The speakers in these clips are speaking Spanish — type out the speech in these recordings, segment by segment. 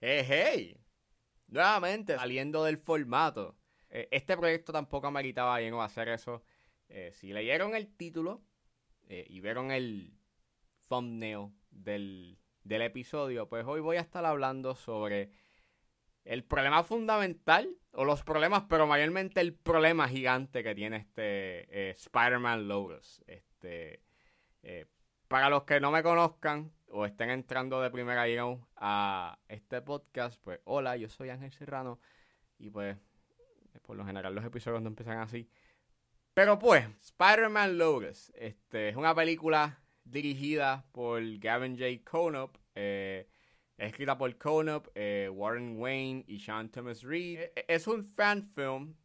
Hey, hey. Nuevamente, saliendo del formato. Eh, este proyecto tampoco me quitaba bien hacer eso. Eh, si leyeron el título eh, y vieron el thumbnail del, del episodio, pues hoy voy a estar hablando sobre el problema fundamental, o los problemas, pero mayormente el problema gigante que tiene este Spider-Man Lotus. Este, para los que no me conozcan o estén entrando de primera guion a este podcast, pues hola, yo soy Ángel Serrano y pues por lo general los episodios no empiezan así. Pero pues, Spider-Man Lotus este, es una película dirigida por Gavin J. Conop, eh, escrita por Conop, eh, Warren Wayne y Sean Thomas Reed. E, e, es un fan film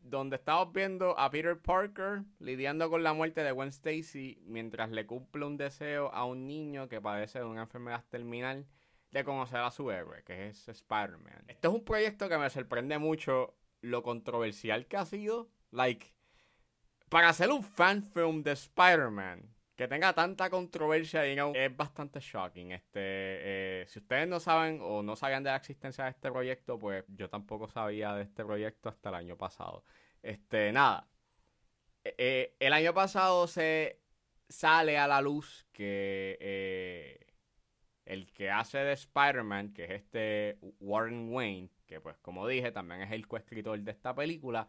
donde estamos viendo a Peter Parker lidiando con la muerte de Gwen Stacy mientras le cumple un deseo a un niño que padece de una enfermedad terminal de conocer a su héroe, que es Spider-Man. Este es un proyecto que me sorprende mucho lo controversial que ha sido. Like, para hacer un fan film de Spider-Man, que tenga tanta controversia, es bastante shocking. Este, eh, si ustedes no saben o no sabían de la existencia de este proyecto, pues yo tampoco sabía de este proyecto hasta el año pasado. Este, nada. Eh, eh, el año pasado se sale a la luz que el que hace de Spider-Man, que es este Warren Wayne, que pues como dije, también es el coescritor de esta película,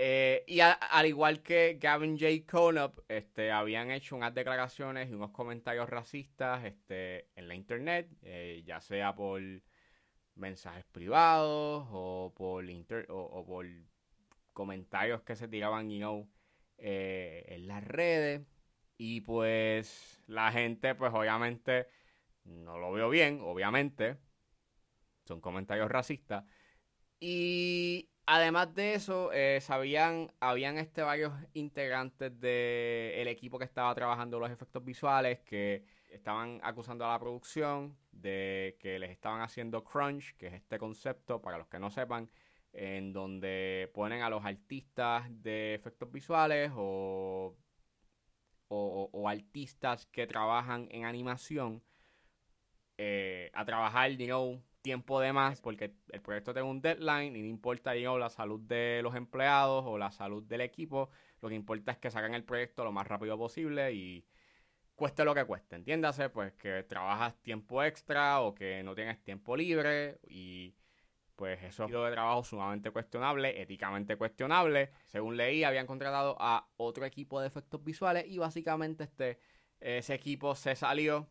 eh, y al igual que Gavin J. Conop, este, habían hecho unas declaraciones y unos comentarios racistas este, en la internet, eh, ya sea por mensajes privados o por, o, por comentarios que se tiraban eh, en las redes. Y pues la gente, pues obviamente, no lo veo bien, obviamente. Son comentarios racistas. Y Además de eso, eh, sabían, habían este varios integrantes del equipo que estaba trabajando los efectos visuales que estaban acusando a la producción de que les estaban haciendo crunch, que es este concepto, para los que no sepan, en donde ponen a los artistas de efectos visuales o, o, artistas que trabajan en animación eh, a trabajar, you tiempo de más porque el proyecto tiene un deadline y no importa la salud de los empleados o la salud del equipo, lo que importa es que sacan el proyecto lo más rápido posible y cueste lo que cueste, entiéndase, pues que trabajas tiempo extra o que no tienes tiempo libre y pues eso es un de trabajo sumamente cuestionable, éticamente cuestionable. Según leí, habían contratado a otro equipo de efectos visuales y básicamente este, ese equipo se salió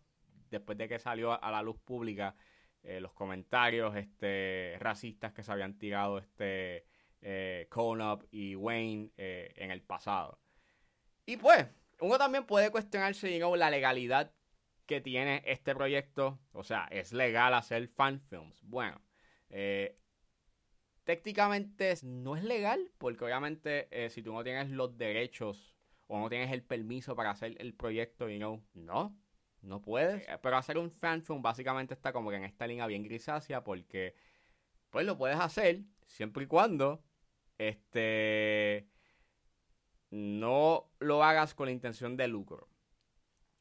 después de que salió a la luz pública eh, los comentarios este, racistas que se habían tirado este eh, Conop y Wayne eh, en el pasado. Y pues, uno también puede cuestionarse la legalidad que tiene este proyecto. O sea, ¿es legal hacer fanfilms? Bueno, técnicamente no es legal porque obviamente si tú no tienes los derechos o no tienes el permiso para hacer el proyecto, you know, no, no puedes. Eh, pero hacer un fanfilm básicamente está como que en esta línea bien grisácea porque pues lo puedes hacer siempre y cuando este no lo hagas con la intención de lucro.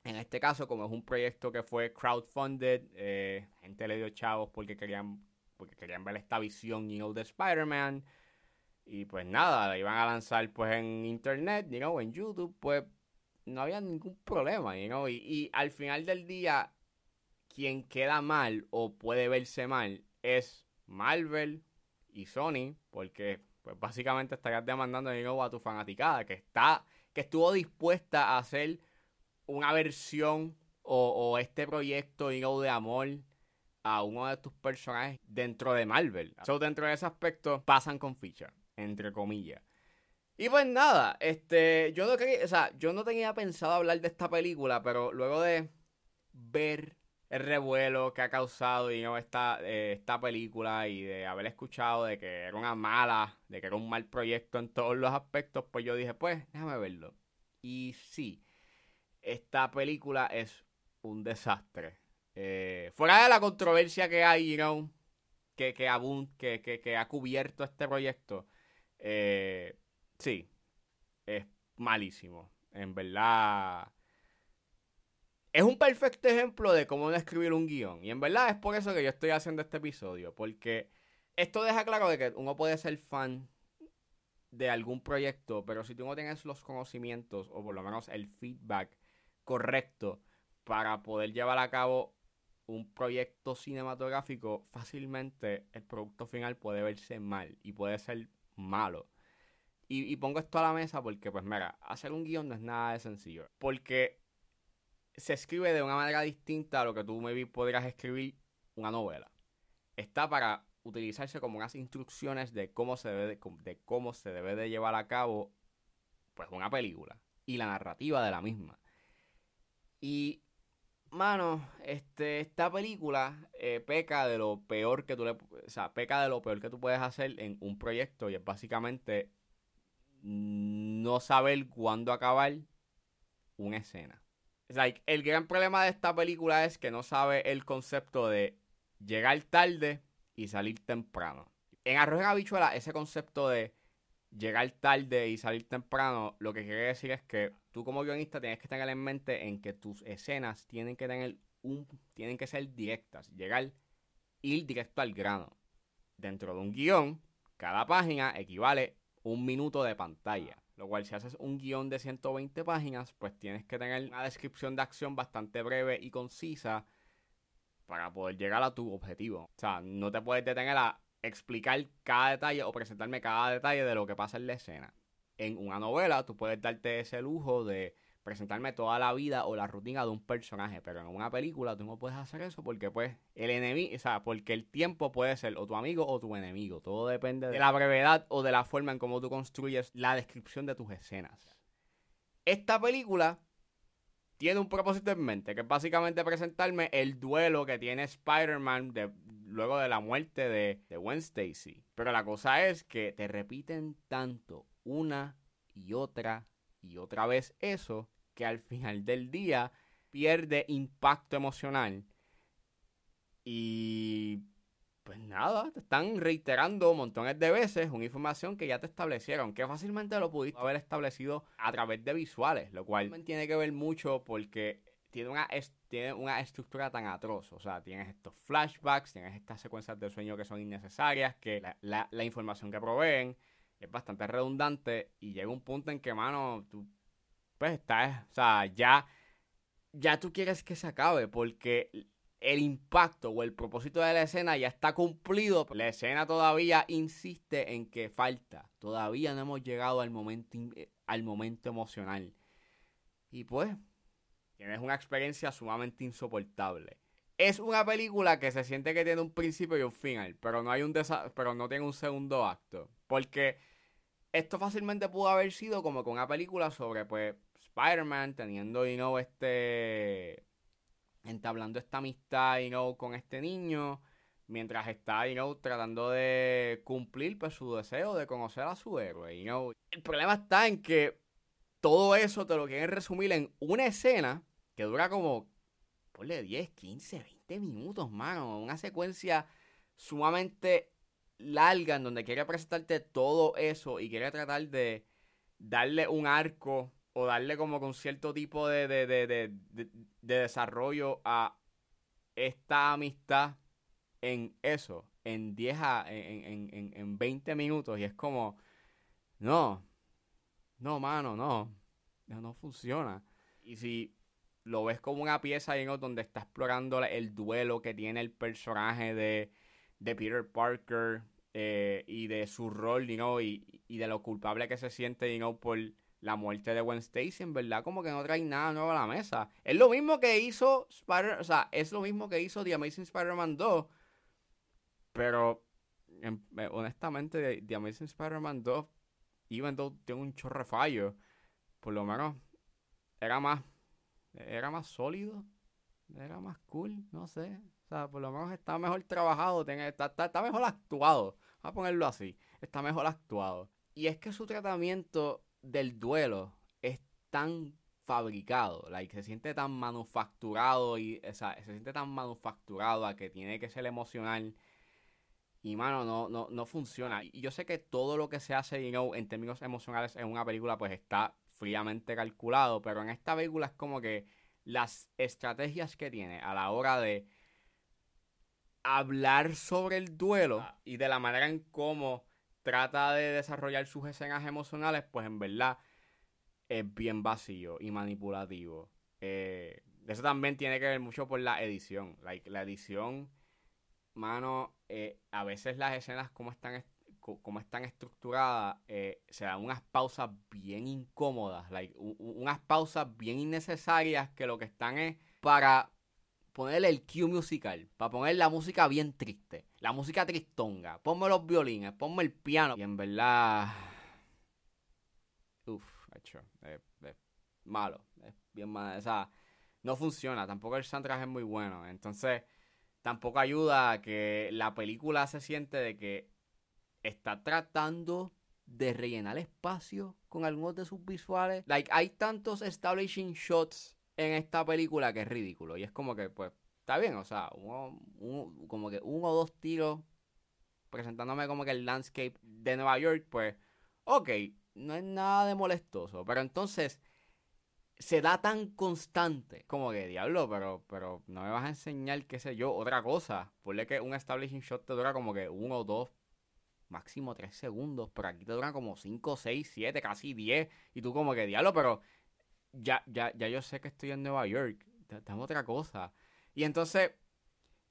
En este caso, como es un proyecto que fue crowdfunded, eh, gente le dio chavos porque querían, porque querían ver esta visión, you know, de Spider-Man. Y pues nada, la iban a lanzar pues en internet, you en YouTube, pues no había ningún problema, you y, al final del día, quien queda mal o puede verse mal es Marvel y Sony, porque pues básicamente estarías demandando a tu fanaticada, que está, que estuvo dispuesta a hacer una versión o, este proyecto you de amor a uno de tus personajes dentro de Marvel. So, dentro de ese aspecto pasan con ficha, entre comillas. Y pues nada, este, yo no quería, o sea, yo no tenía pensado hablar de esta película, pero luego de ver el revuelo que ha causado y esta, eh, esta película y de haber escuchado de que era una mala, de que era un mal proyecto en todos los aspectos, pues yo dije, pues déjame verlo. Y sí, esta película es un desastre. Eh, fuera de la controversia que hay, you know, que, que, que, ha cubierto este proyecto, eh, Sí, es malísimo. En verdad. es un perfecto ejemplo de cómo no escribir un guion. Y en verdad es por eso que yo estoy haciendo este episodio. Porque esto deja claro de que uno puede ser fan de algún proyecto, pero si tú no tienes los conocimientos o por lo menos el feedback correcto para poder llevar a cabo un proyecto cinematográfico, fácilmente el producto final puede verse mal y puede ser malo. Y, pongo esto a la mesa porque, pues mira, hacer un guion no es nada de sencillo. Porque se escribe de una manera distinta a lo que tú maybe podrías escribir una novela. Está para utilizarse como unas instrucciones de cómo se debe de, cómo se debe de llevar a cabo pues una película y la narrativa de la misma. Y mano, este esta película eh, peca de lo peor que tú le, o sea, peca de lo peor que tú puedes hacer en un proyecto y es básicamente no saber cuándo acabar una escena. Like, el gran problema de esta película es que no sabe el concepto de llegar tarde y salir temprano. En Arroz en Habichuela, ese concepto de llegar tarde y salir temprano, lo que quiere decir es que tú como guionista tienes que tener en mente en que tus escenas tienen que tener un, tienen que ser directas, llegar, ir directo al grano. Dentro de un guion, cada página equivale un minuto de pantalla. Lo cual si haces un guion de 120 páginas, pues tienes que tener una descripción de acción bastante breve y concisa para poder llegar a tu objetivo. O sea, no te puedes detener a explicar cada detalle o presentarme cada detalle de lo que pasa en la escena. En una novela tú puedes darte ese lujo de presentarme toda la vida o la rutina de un personaje, pero en una película tú no puedes hacer eso porque pues el enemigo, o sea, porque el tiempo puede ser o tu amigo o tu enemigo, todo depende de la brevedad o de la forma en cómo tú construyes la descripción de tus escenas. Esta película tiene un propósito en mente, que es básicamente presentarme el duelo que tiene Spider-Man luego de la muerte de, de Gwen Stacy. Pero la cosa es que te repiten tanto una y otra y otra vez eso que al final del día pierde impacto emocional. Y pues nada, te están reiterando montones de veces una información que ya te establecieron, que fácilmente lo pudiste haber establecido a través de visuales, lo cual tiene que ver mucho porque tiene una, tiene una estructura tan atroz. O sea, tienes estos flashbacks, tienes estas secuencias de sueño que son innecesarias, que la, la información que proveen es bastante redundante y llega un punto en que, mano, tú, pues estás, o sea, ya, ya tú quieres que se acabe porque el impacto o el propósito de la escena ya está cumplido. La escena todavía insiste en que falta. Todavía no hemos llegado al momento, eh, al momento emocional. Y pues, tienes una experiencia sumamente insoportable. Es una película que se siente que tiene un principio y un final, pero no hay un pero no tiene un segundo acto, porque esto fácilmente pudo haber sido como con una película sobre pues Spider-Man teniendo, you know, este entablando esta amistad, you know, con este niño, mientras está, you know, tratando de cumplir pues, su deseo de conocer a su héroe, you know. El problema está en que todo eso te lo quieren resumir en una escena que dura como, ponle 10, 15, 20 minutos, mano. Una secuencia sumamente larga en donde quiere presentarte todo eso y quiere tratar de darle un arco o darle como con cierto tipo de, de, de, de, desarrollo a esta amistad en eso, en 10 en, en, en, 20 minutos. Y es como, no, no, mano, no, no funciona. Y si lo ves como una pieza donde está explorando el duelo que tiene el personaje de, de Peter Parker eh, y de su rol, you y, y, de lo culpable que se siente, you por la muerte de Gwen Stacy, en verdad, como que no trae nada nuevo a la mesa. Es lo mismo que hizo Spider, o sea, es lo mismo que hizo The Amazing Spider-Man 2. Pero, em, eh, honestamente, The Amazing Spider-Man 2, even though tiene un chorre fallo, por lo menos era más, era más sólido, era más cool, no sé. O sea, por lo menos está mejor trabajado, está, está mejor actuado. Vamos a ponerlo así. Está mejor actuado. Y es que su tratamiento del duelo es tan fabricado, like, se siente tan manufacturado y o sea, se siente tan manufacturado a que tiene que ser emocional y mano no, no, no funciona. Y yo sé que todo lo que se hace you know, en términos emocionales en una película pues está fríamente calculado, pero en esta película es como que las estrategias que tiene a la hora de hablar sobre el duelo ah. y de la manera en cómo trata de desarrollar sus escenas emocionales, pues en verdad es bien vacío y manipulativo. Eh, eso también tiene que ver mucho por la edición. la edición, mano, eh, a veces las escenas como están, como están estructuradas, eh, se dan unas pausas bien incómodas, like, unas pausas bien innecesarias que lo que están es para ponerle el cue musical, para poner la música bien triste, la música tristonga, ponme los violines, ponme el piano. Y en verdad, uff, hecho, es, malo, es bien malo, o sea, no funciona, tampoco el soundtrack es muy bueno, entonces tampoco ayuda a que la película se siente de que está tratando de rellenar espacio con algunos de sus visuales. Like, hay tantos establishing shots en esta película que es ridículo. Y es como que, pues, está bien, o sea, como que uno o dos tiros presentándome como que el landscape de Nueva York, pues, ok, no es nada de molestoso. Pero entonces se da tan constante como que, diablo, pero, pero no me vas a enseñar, qué sé yo, otra cosa. Ponle que un establishing shot te dura como que uno o dos, máximo tres segundos, pero aquí te duran como cinco, seis, siete, casi diez. Y tú como que, diablo, pero ya, ya, ya yo sé que estoy en Nueva York, dame otra cosa. Y entonces,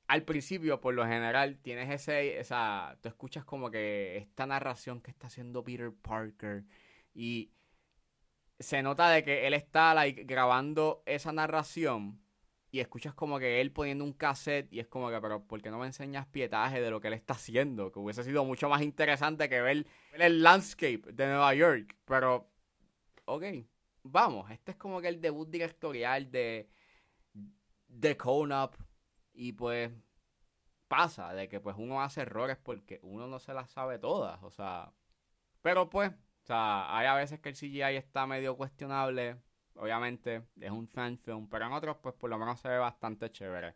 al principio, por lo general, tienes ese, esa, tú escuchas como que esta narración que está haciendo Peter Parker y se nota de que él está like, grabando esa narración y escuchas como que él poniendo un cassette y es como que, pero ¿por qué no me enseñas pietaje de lo que él está haciendo? Que hubiese sido mucho más interesante que ver el landscape de Nueva York. Pero, ok, vamos, este es como que el debut directorial de, de Cone Up. Y pues pasa de que pues uno hace errores porque uno no se las sabe todas. O sea, pero pues, o sea, hay a veces que el CGI está medio cuestionable. Obviamente es un fan film, pero en otros pues por lo menos se ve bastante chévere.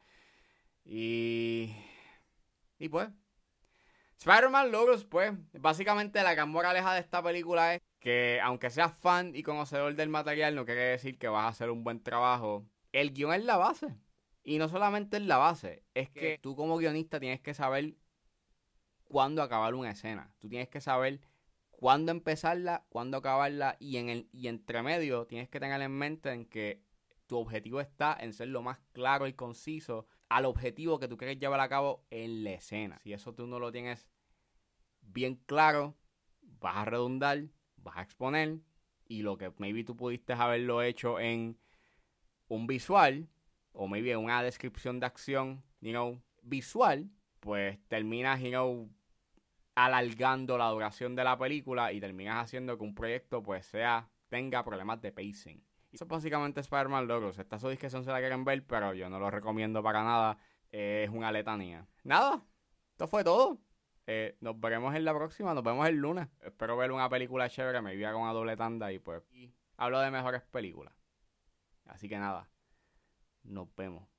Y... Y pues, Spider-Man Logos, pues, básicamente la gran moraleja de esta película es que aunque seas fan y conocedor del material, no quiere decir que vas a hacer un buen trabajo. El guion es la base. Y no solamente es la base, es que tú como guionista tienes que saber cuándo acabar una escena. Tú tienes que saber cuándo empezarla, cuándo acabarla y en el y entre medio tienes que tener en mente en que tu objetivo está en ser lo más claro y conciso al objetivo que tú quieres llevar a cabo en la escena. Si eso tú no lo tienes bien claro, vas a redundar vas a exponer y lo que maybe tú pudiste haberlo hecho en un visual o maybe en una descripción de acción, you know, visual, pues terminas, you know, alargando la duración de la película y terminas haciendo que un proyecto pues sea tenga problemas de pacing. Eso es básicamente Spider-Man Logos. Esta su discusión se la quieren ver, pero yo no lo recomiendo para nada. Es una letanía. Nada, esto fue todo. Eh, nos veremos en la próxima, nos vemos el lunes. Espero ver una película chévere, me viva con una doble tanda y pues hablo de mejores películas. Así que nada, nos vemos.